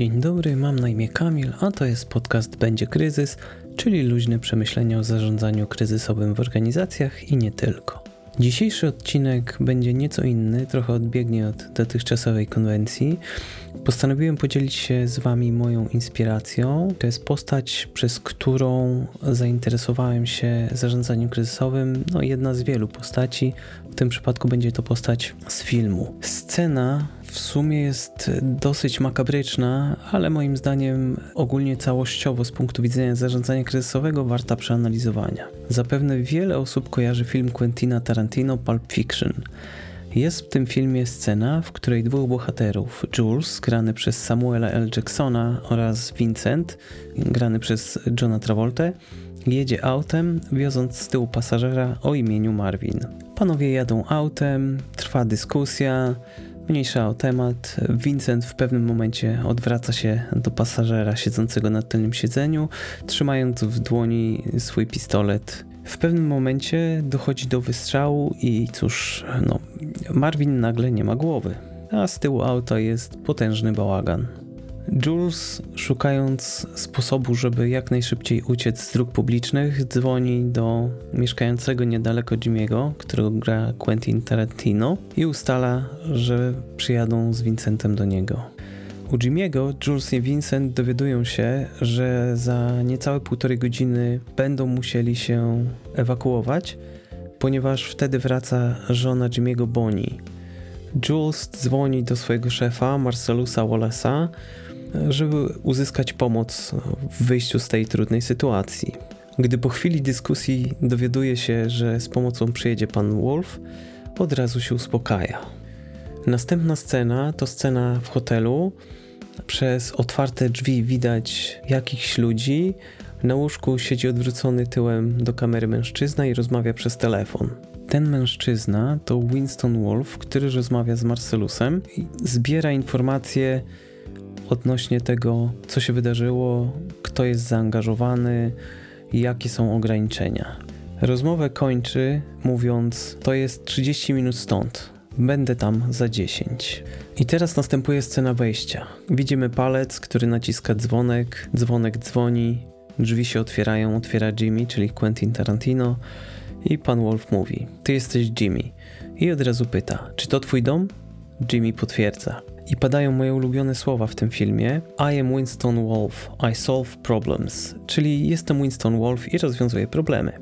Dzień dobry, mam na imię Kamil, a to jest podcast Będzie Kryzys, czyli luźne przemyślenia o zarządzaniu kryzysowym w organizacjach i nie tylko. Dzisiejszy odcinek będzie nieco inny, trochę odbiegnie od dotychczasowej konwencji. Postanowiłem podzielić się z Wami moją inspiracją. To jest postać, przez którą zainteresowałem się zarządzaniem kryzysowym. No, jedna z wielu postaci. W tym przypadku będzie to postać z filmu. Scena w sumie jest dosyć makabryczna, ale moim zdaniem ogólnie całościowo z punktu widzenia zarządzania kryzysowego warta przeanalizowania. Zapewne wiele osób kojarzy film Quentina Tarantino Pulp Fiction. Jest w tym filmie scena, w której dwóch bohaterów, Jules, grany przez Samuela L. Jacksona oraz Vincent, grany przez Johna Travolta, jedzie autem, wioząc z tyłu pasażera o imieniu Marvin. Panowie jadą autem, trwa dyskusja, mniejsza o temat. Vincent w pewnym momencie odwraca się do pasażera siedzącego na tylnym siedzeniu, trzymając w dłoni swój pistolet. W pewnym momencie dochodzi do wystrzału i cóż, no, Marvin nagle nie ma głowy, a z tyłu auta jest potężny bałagan. Jules, szukając sposobu, żeby jak najszybciej uciec z dróg publicznych, dzwoni do mieszkającego niedaleko Jimmy'ego, którego gra Quentin Tarantino, i ustala, że przyjadą z Vincentem do niego. U Jimmy'ego Jules i Vincent dowiadują się, że za niecałe półtorej godziny będą musieli się ewakuować, ponieważ wtedy wraca żona Jimmy'ego Bonnie. Jules dzwoni do swojego szefa Marcelusa Wallace'a, żeby uzyskać pomoc w wyjściu z tej trudnej sytuacji. Gdy po chwili dyskusji dowiaduje się, że z pomocą przyjedzie pan Wolf, od razu się uspokaja. Następna scena to scena w hotelu. Przez otwarte drzwi widać jakichś ludzi. Na łóżku siedzi odwrócony tyłem do kamery mężczyzna i rozmawia przez telefon. Ten mężczyzna to Winston Wolf, który rozmawia z Marcelusem i zbiera informacje odnośnie tego, co się wydarzyło, kto jest zaangażowany, jakie są ograniczenia. Rozmowę kończy mówiąc: To jest 30 minut stąd. Będę tam za 10. I teraz następuje scena wejścia. Widzimy palec, który naciska dzwonek, dzwonek dzwoni, drzwi się otwierają, otwiera Jimmy, czyli Quentin Tarantino, i pan Wolf mówi: Ty jesteś Jimmy. I od razu pyta: Czy to twój dom? Jimmy potwierdza. I padają moje ulubione słowa w tym filmie. I am Winston Wolf, I solve problems, czyli jestem Winston Wolf i rozwiązuję problemy.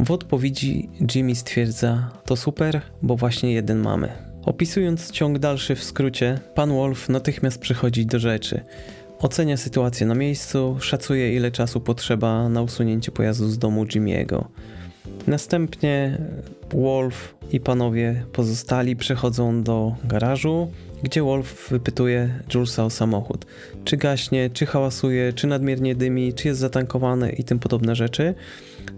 W odpowiedzi Jimmy stwierdza, to super, bo właśnie jeden mamy. Opisując ciąg dalszy w skrócie, pan Wolf natychmiast przychodzi do rzeczy. Ocenia sytuację na miejscu, szacuje ile czasu potrzeba na usunięcie pojazdu z domu Jimmy'ego. Następnie Wolf i panowie pozostali przechodzą do garażu, gdzie Wolf wypytuje Julesa o samochód. Czy gaśnie, czy hałasuje, czy nadmiernie dymi, czy jest zatankowany i tym podobne rzeczy.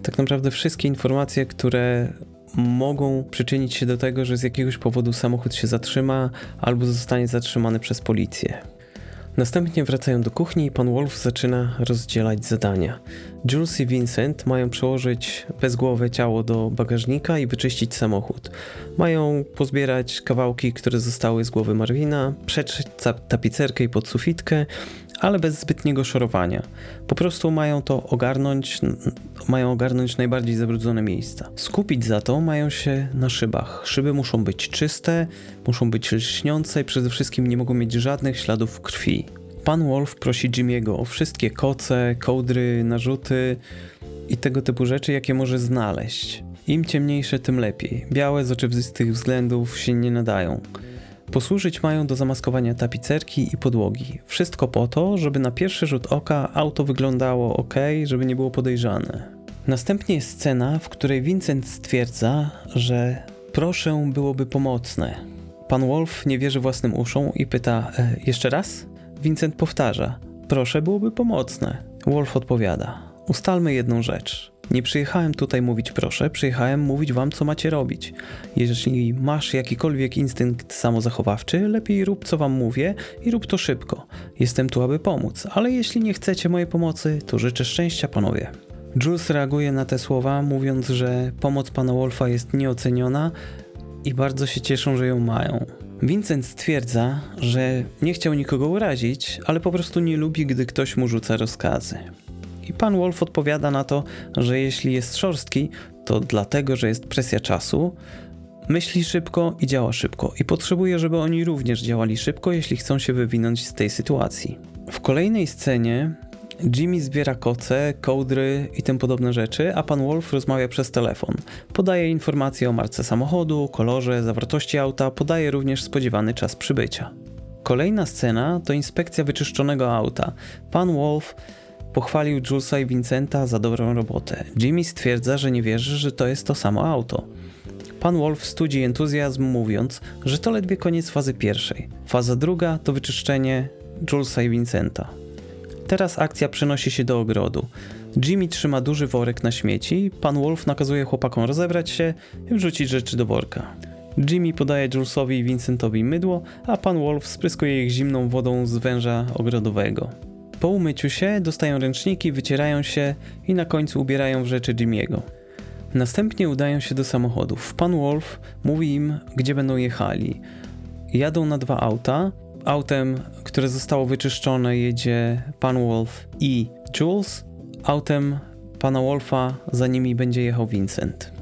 Tak naprawdę wszystkie informacje, które mogą przyczynić się do tego, że z jakiegoś powodu samochód się zatrzyma albo zostanie zatrzymany przez policję. Następnie wracają do kuchni i pan Wolf zaczyna rozdzielać zadania. Jules i Vincent mają przełożyć bezgłowe ciało do bagażnika i wyczyścić samochód. Mają pozbierać kawałki, które zostały z głowy Marvina, przetrzeć tapicerkę i podsufitkę, ale bez zbytniego szorowania. Po prostu mają to ogarnąć, mają ogarnąć najbardziej zabrudzone miejsca. Skupić za to mają się na szybach. Szyby muszą być czyste, muszą być lśniące i przede wszystkim nie mogą mieć żadnych śladów krwi. Pan Wolf prosi Jimmy'ego o wszystkie koce, kołdry, narzuty i tego typu rzeczy, jakie może znaleźć. Im ciemniejsze, tym lepiej. Białe z oczywistych względów się nie nadają. Posłużyć mają do zamaskowania tapicerki i podłogi. Wszystko po to, żeby na pierwszy rzut oka auto wyglądało ok, żeby nie było podejrzane. Następnie jest scena, w której Vincent stwierdza, że proszę byłoby pomocne. Pan Wolf nie wierzy własnym uszom i pyta: e, Jeszcze raz? Vincent powtarza: Proszę byłoby pomocne. Wolf odpowiada: Ustalmy jedną rzecz. Nie przyjechałem tutaj mówić proszę, przyjechałem mówić wam, co macie robić. Jeżeli masz jakikolwiek instynkt samozachowawczy, lepiej rób, co wam mówię i rób to szybko. Jestem tu, aby pomóc, ale jeśli nie chcecie mojej pomocy, to życzę szczęścia, panowie. Jules reaguje na te słowa, mówiąc, że pomoc pana Wolfa jest nieoceniona i bardzo się cieszą, że ją mają. Vincent stwierdza, że nie chciał nikogo urazić, ale po prostu nie lubi, gdy ktoś mu rzuca rozkazy. I pan Wolf odpowiada na to, że jeśli jest szorstki, to dlatego, że jest presja czasu, myśli szybko i działa szybko i potrzebuje, żeby oni również działali szybko, jeśli chcą się wywinąć z tej sytuacji. W kolejnej scenie Jimmy zbiera koce, kołdry i tym podobne rzeczy, a pan Wolf rozmawia przez telefon. Podaje informacje o marce samochodu, kolorze, zawartości auta, podaje również spodziewany czas przybycia. Kolejna scena to inspekcja wyczyszczonego auta. Pan Wolf pochwalił Julesa i Vincenta za dobrą robotę. Jimmy stwierdza, że nie wierzy, że to jest to samo auto. Pan Wolf studzi entuzjazm, mówiąc, że to ledwie koniec fazy pierwszej. Faza druga to wyczyszczenie Julesa i Vincenta. Teraz akcja przenosi się do ogrodu. Jimmy trzyma duży worek na śmieci, pan Wolf nakazuje chłopakom rozebrać się i wrzucić rzeczy do worka. Jimmy podaje Julesowi i Vincentowi mydło, a pan Wolf spryskuje ich zimną wodą z węża ogrodowego. Po umyciu się dostają ręczniki, wycierają się i na końcu ubierają w rzeczy Jimmy'ego. Następnie udają się do samochodów. Pan Wolf mówi im, gdzie będą jechali. Jadą na dwa auta, Autem, które zostało wyczyszczone, jedzie pan Wolf i Jules. Autem pana Wolfa za nimi będzie jechał Vincent.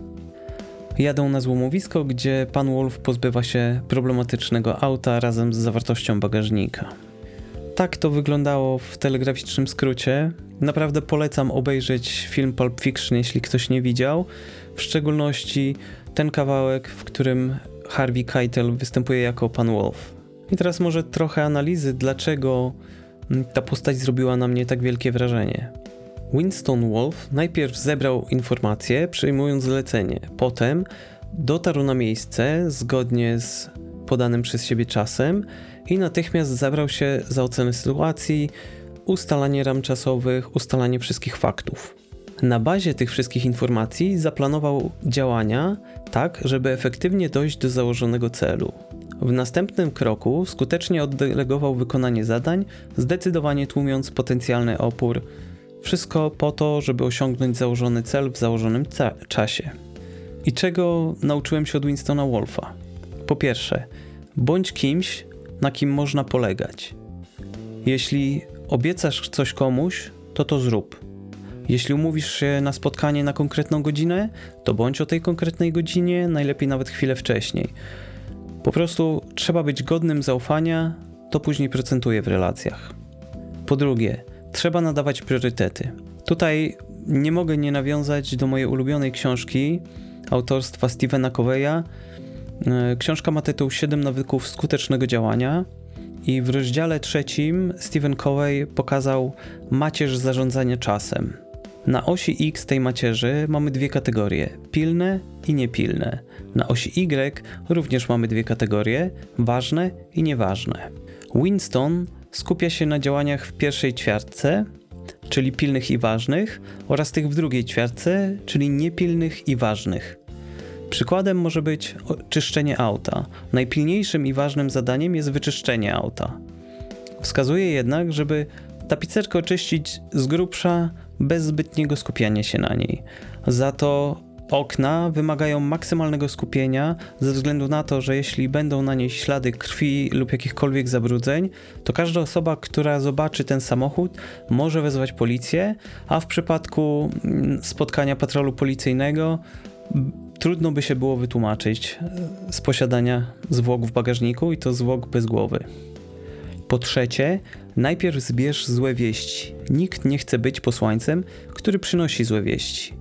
Jadą na złomowisko, gdzie pan Wolf pozbywa się problematycznego auta razem z zawartością bagażnika. Tak to wyglądało w telegraficznym skrócie. Naprawdę polecam obejrzeć film Pulp Fiction, jeśli ktoś nie widział. W szczególności ten kawałek, w którym Harvey Keitel występuje jako pan Wolf. I teraz może trochę analizy, dlaczego mm, ta postać zrobiła na mnie tak wielkie wrażenie. Winston Wolf najpierw zebrał informacje, przyjmując zlecenie. Potem dotarł na miejsce zgodnie z podanym przez siebie czasem i natychmiast zabrał się za ocenę sytuacji, ustalanie ram czasowych, ustalanie wszystkich faktów. Na bazie tych wszystkich informacji zaplanował działania tak, żeby efektywnie dojść do założonego celu. W następnym kroku skutecznie oddelegował wykonanie zadań, zdecydowanie tłumiąc potencjalny opór. Wszystko po to, żeby osiągnąć założony cel w założonym czasie. I czego nauczyłem się od Winstona Wolfa? Po pierwsze, bądź kimś, na kim można polegać. Jeśli obiecasz coś komuś, to to zrób. Jeśli umówisz się na spotkanie na konkretną godzinę, to bądź o tej konkretnej godzinie, najlepiej nawet chwilę wcześniej. Po prostu trzeba być godnym zaufania, to później procentuje w relacjach. Po drugie, trzeba nadawać priorytety. Tutaj nie mogę nie nawiązać do mojej ulubionej książki autorstwa Stevena Coveya. E, książka ma tytuł 7 nawyków skutecznego działania i w rozdziale trzecim Stephen Covey pokazał macierz zarządzania czasem. Na osi X tej macierzy mamy dwie kategorie: pilne i niepilne. Na osi Y również mamy dwie kategorie: ważne i nieważne. Winston skupia się na działaniach w pierwszej ćwiartce, czyli pilnych i ważnych, oraz tych w drugiej ćwiartce, czyli niepilnych i ważnych. Przykładem może być czyszczenie auta. Najpilniejszym i ważnym zadaniem jest wyczyszczenie auta. Wskazuje jednak, żeby tapicerkę oczyścić z grubsza bez zbytniego skupiania się na niej. Za to okna wymagają maksymalnego skupienia ze względu na to, że jeśli będą na niej ślady krwi lub jakichkolwiek zabrudzeń, to każda osoba, która zobaczy ten samochód, może wezwać policję, a w przypadku mm, spotkania patrolu policyjnego trudno by się było wytłumaczyć e, z posiadania zwłok w bagażniku i to zwłok bez głowy. Po trzecie, najpierw zbierz złe wieści. Nikt nie chce być posłańcem, który przynosi złe wieści.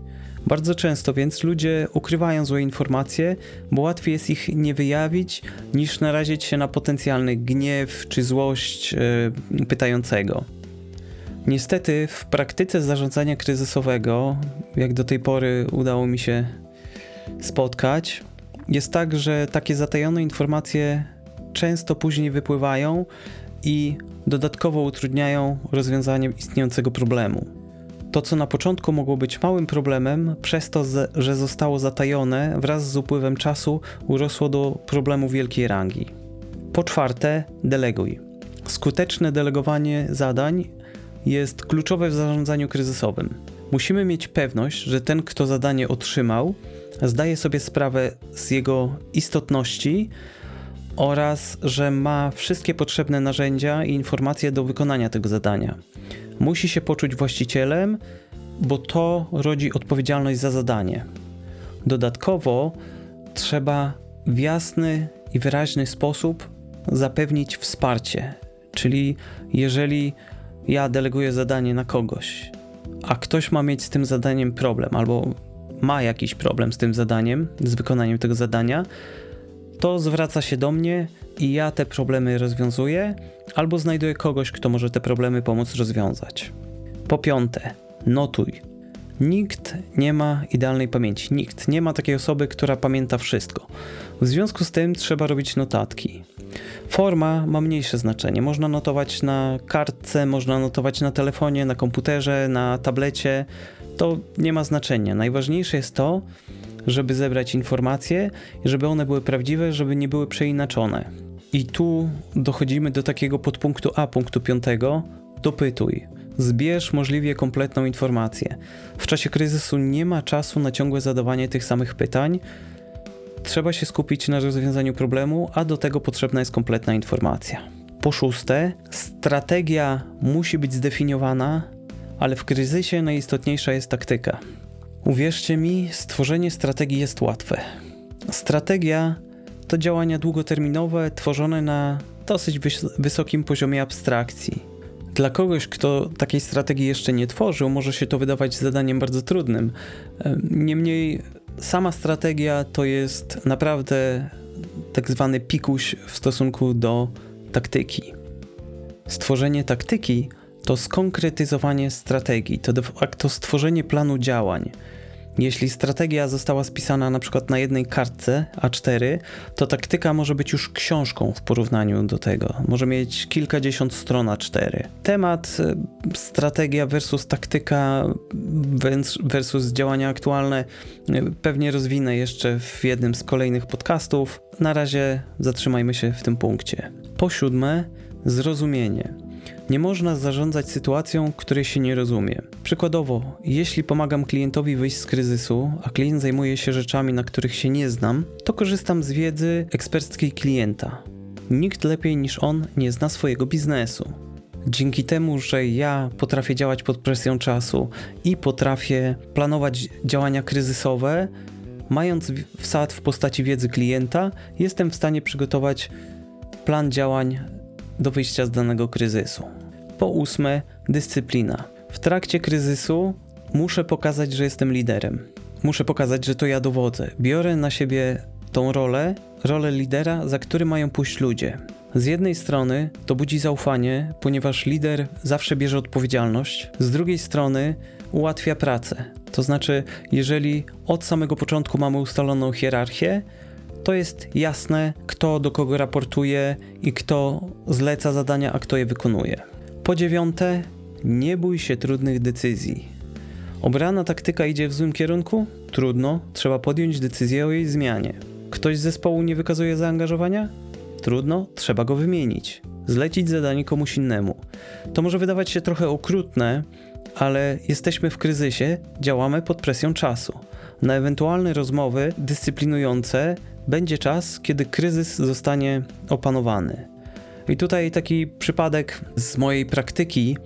Bardzo często więc ludzie ukrywają złe informacje, bo łatwiej jest ich nie wyjawić, niż narazić się na potencjalny gniew czy złość yy, pytającego. Niestety, w praktyce zarządzania kryzysowego, jak do tej pory udało mi się spotkać, jest tak, że takie zatajone informacje często później wypływają i dodatkowo utrudniają rozwiązanie istniejącego problemu. To, co na początku mogło być małym problemem, przez to, że zostało zatajone wraz z upływem czasu, urosło do problemu wielkiej rangi. Po czwarte, deleguj. Skuteczne delegowanie zadań jest kluczowe w zarządzaniu kryzysowym. Musimy mieć pewność, że ten, kto zadanie otrzymał, zdaje sobie sprawę z jego istotności oraz że ma wszystkie potrzebne narzędzia i informacje do wykonania tego zadania. Musi się poczuć właścicielem, bo to rodzi odpowiedzialność za zadanie. Dodatkowo trzeba w jasny i wyraźny sposób zapewnić wsparcie, czyli jeżeli ja deleguję zadanie na kogoś, a ktoś ma mieć z tym zadaniem problem albo ma jakiś problem z tym zadaniem, z wykonaniem tego zadania, to zwraca się do mnie i ja te problemy rozwiązuję, albo znajduję kogoś, kto może te problemy pomóc rozwiązać. Po piąte, notuj. Nikt nie ma idealnej pamięci. Nikt nie ma takiej osoby, która pamięta wszystko. W związku z tym trzeba robić notatki. Forma ma mniejsze znaczenie. Można notować na kartce, można notować na telefonie, na komputerze, na tablecie. To nie ma znaczenia. Najważniejsze jest to, żeby zebrać informacje żeby one były prawdziwe, żeby nie były przeinaczone. I tu dochodzimy do takiego podpunktu A, punktu piątego. Dopytuj. Zbierz możliwie kompletną informację. W czasie kryzysu nie ma czasu na ciągłe zadawanie tych samych pytań. Trzeba się skupić na rozwiązaniu problemu, a do tego potrzebna jest kompletna informacja. Po szóste, strategia musi być zdefiniowana, ale w kryzysie najistotniejsza jest taktyka. Uwierzcie mi, stworzenie strategii jest łatwe. Strategia to działania długoterminowe tworzone na dosyć wys wysokim poziomie abstrakcji. Dla kogoś, kto takiej strategii jeszcze nie tworzył, może się to wydawać zadaniem bardzo trudnym. Niemniej sama strategia to jest naprawdę tak zwany pikuś w stosunku do taktyki. Stworzenie taktyki to skonkretyzowanie strategii, to de facto stworzenie planu działań. Jeśli strategia została spisana na przykład na jednej kartce A4, to taktyka może być już książką w porównaniu do tego. Może mieć kilkadziesiąt stron A4. Temat e, strategia versus taktyka versus działania aktualne e, pewnie rozwinę jeszcze w jednym z kolejnych podcastów. Na razie zatrzymajmy się w tym punkcie. Po siódme, zrozumienie. Nie można zarządzać sytuacją, której się nie rozumie. Przykładowo, jeśli pomagam klientowi wyjść z kryzysu, a klient zajmuje się rzeczami, na których się nie znam, to korzystam z wiedzy eksperckiej klienta. Nikt lepiej niż on nie zna swojego biznesu. Dzięki temu, że ja potrafię działać pod presją czasu i potrafię planować działania kryzysowe, mając wsad w postaci wiedzy klienta, jestem w stanie przygotować plan działań do wyjścia z danego kryzysu. Po ósme, dyscyplina. W trakcie kryzysu muszę pokazać, że jestem liderem. Muszę pokazać, że to ja dowodzę. Biorę na siebie tą rolę, rolę lidera, za który mają pójść ludzie. Z jednej strony to budzi zaufanie, ponieważ lider zawsze bierze odpowiedzialność, z drugiej strony ułatwia pracę. To znaczy, jeżeli od samego początku mamy ustaloną hierarchię, to jest jasne, kto do kogo raportuje i kto zleca zadania, a kto je wykonuje. Po dziewiąte, nie bój się trudnych decyzji. Obrana taktyka idzie w złym kierunku? Trudno, trzeba podjąć decyzję o jej zmianie. Ktoś z zespołu nie wykazuje zaangażowania? Trudno, trzeba go wymienić. Zlecić zadanie komuś innemu. To może wydawać się trochę okrutne, ale jesteśmy w kryzysie, działamy pod presją czasu. Na ewentualne rozmowy dyscyplinujące będzie czas, kiedy kryzys zostanie opanowany. I tutaj taki przypadek z mojej praktyki.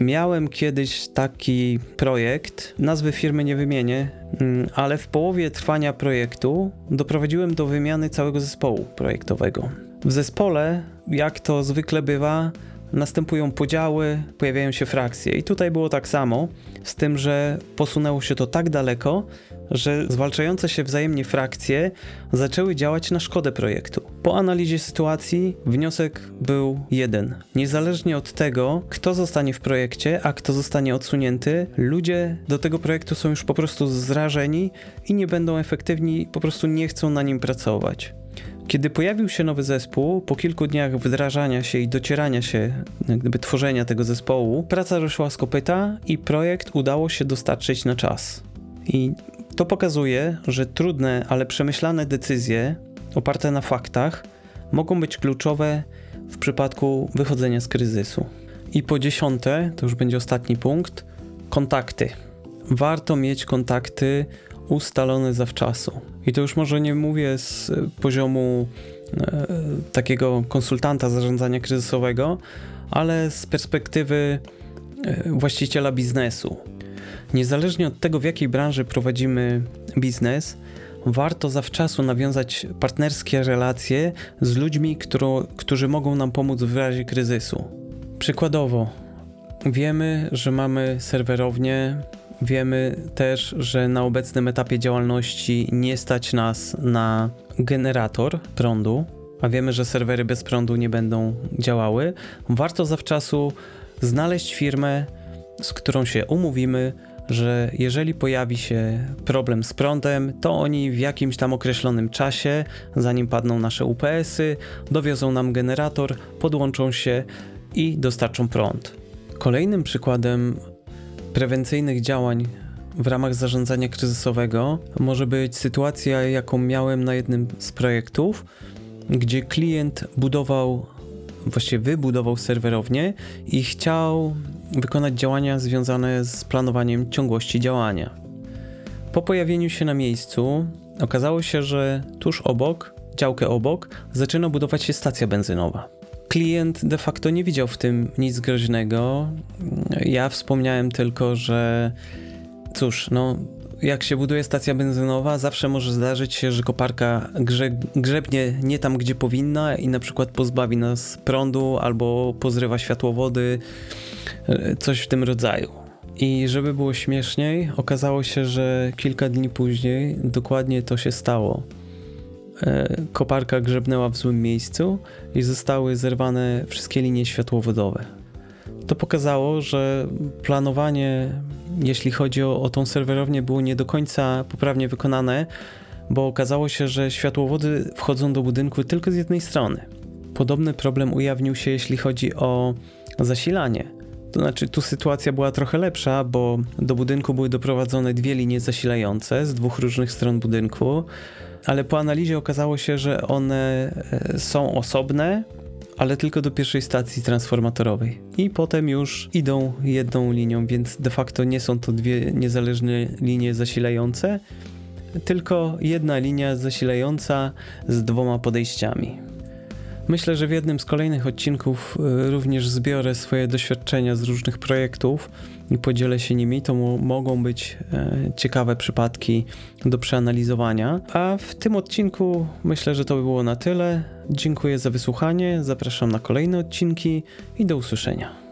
Miałem kiedyś taki projekt, nazwy firmy nie wymienię, mm, ale w połowie trwania projektu doprowadziłem do wymiany całego zespołu projektowego. W zespole, jak to zwykle bywa, następują podziały, pojawiają się frakcje. I tutaj było tak samo, z tym, że posunęło się to tak daleko, że zwalczające się wzajemnie frakcje zaczęły działać na szkodę projektu. Po analizie sytuacji wniosek był jeden. Niezależnie od tego, kto zostanie w projekcie, a kto zostanie odsunięty, ludzie do tego projektu są już po prostu zrażeni i nie będą efektywni, po prostu nie chcą na nim pracować. Kiedy pojawił się nowy zespół, po kilku dniach wdrażania się i docierania się, gdyby tworzenia tego zespołu, praca ruszyła z kopyta i projekt udało się dostarczyć na czas. I to pokazuje, że trudne, ale przemyślane decyzje oparte na faktach mogą być kluczowe w przypadku wychodzenia z kryzysu. I po dziesiąte, to już będzie ostatni punkt, kontakty. Warto mieć kontakty ustalone zawczasu. I to już może nie mówię z poziomu e, takiego konsultanta zarządzania kryzysowego, ale z perspektywy e, właściciela biznesu. Niezależnie od tego, w jakiej branży prowadzimy biznes, warto zawczasu nawiązać partnerskie relacje z ludźmi, którą, którzy mogą nam pomóc w razie kryzysu. Przykładowo, wiemy, że mamy serwerownię, wiemy też, że na obecnym etapie działalności nie stać nas na generator prądu, a wiemy, że serwery bez prądu nie będą działały. Warto zawczasu znaleźć firmę, z którą się umówimy, że jeżeli pojawi się problem z prądem, to oni w jakimś tam określonym czasie, zanim padną nasze UPS-y, dowiozą nam generator, podłączą się i dostarczą prąd. Kolejnym przykładem prewencyjnych działań w ramach zarządzania kryzysowego może być sytuacja, jaką miałem na jednym z projektów, gdzie klient budował, właściwie wybudował serwerownię i chciał wykonać działania związane z planowaniem ciągłości działania. Po pojawieniu się na miejscu okazało się, że tuż obok, działkę obok, zaczyna budować się stacja benzynowa. Klient de facto nie widział w tym nic groźnego. Ja wspomniałem tylko, że cóż, no jak się buduje stacja benzynowa, zawsze może zdarzyć się, że koparka grze, grzebnie nie tam, gdzie powinna i na przykład pozbawi nas prądu albo pozrywa światłowody, e, coś w tym rodzaju. I żeby było śmieszniej, okazało się, że kilka dni później dokładnie to się stało. E, koparka grzebnęła w złym miejscu i zostały zerwane wszystkie linie światłowodowe. To pokazało, że planowanie jeśli chodzi o, o tą serwerownię, było nie do końca poprawnie wykonane, bo okazało się, że światłowody wchodzą do budynku tylko z jednej strony. Podobny problem ujawnił się, jeśli chodzi o zasilanie. To znaczy, tu sytuacja była trochę lepsza, bo do budynku były doprowadzone dwie linie zasilające z dwóch różnych stron budynku, ale po analizie okazało się, że one e, są osobne ale tylko do pierwszej stacji transformatorowej. I potem już idą jedną linią, więc de facto nie są to dwie niezależne linie zasilające, tylko jedna linia zasilająca z dwoma podejściami. Myślę, że w jednym z kolejnych odcinków y, również zbiorę swoje doświadczenia z różnych projektów i podzielę się nimi. To mogą być e, ciekawe przypadki do przeanalizowania. A w tym odcinku myślę, że to by było na tyle. Dziękuję za wysłuchanie, zapraszam na kolejne odcinki i do usłyszenia.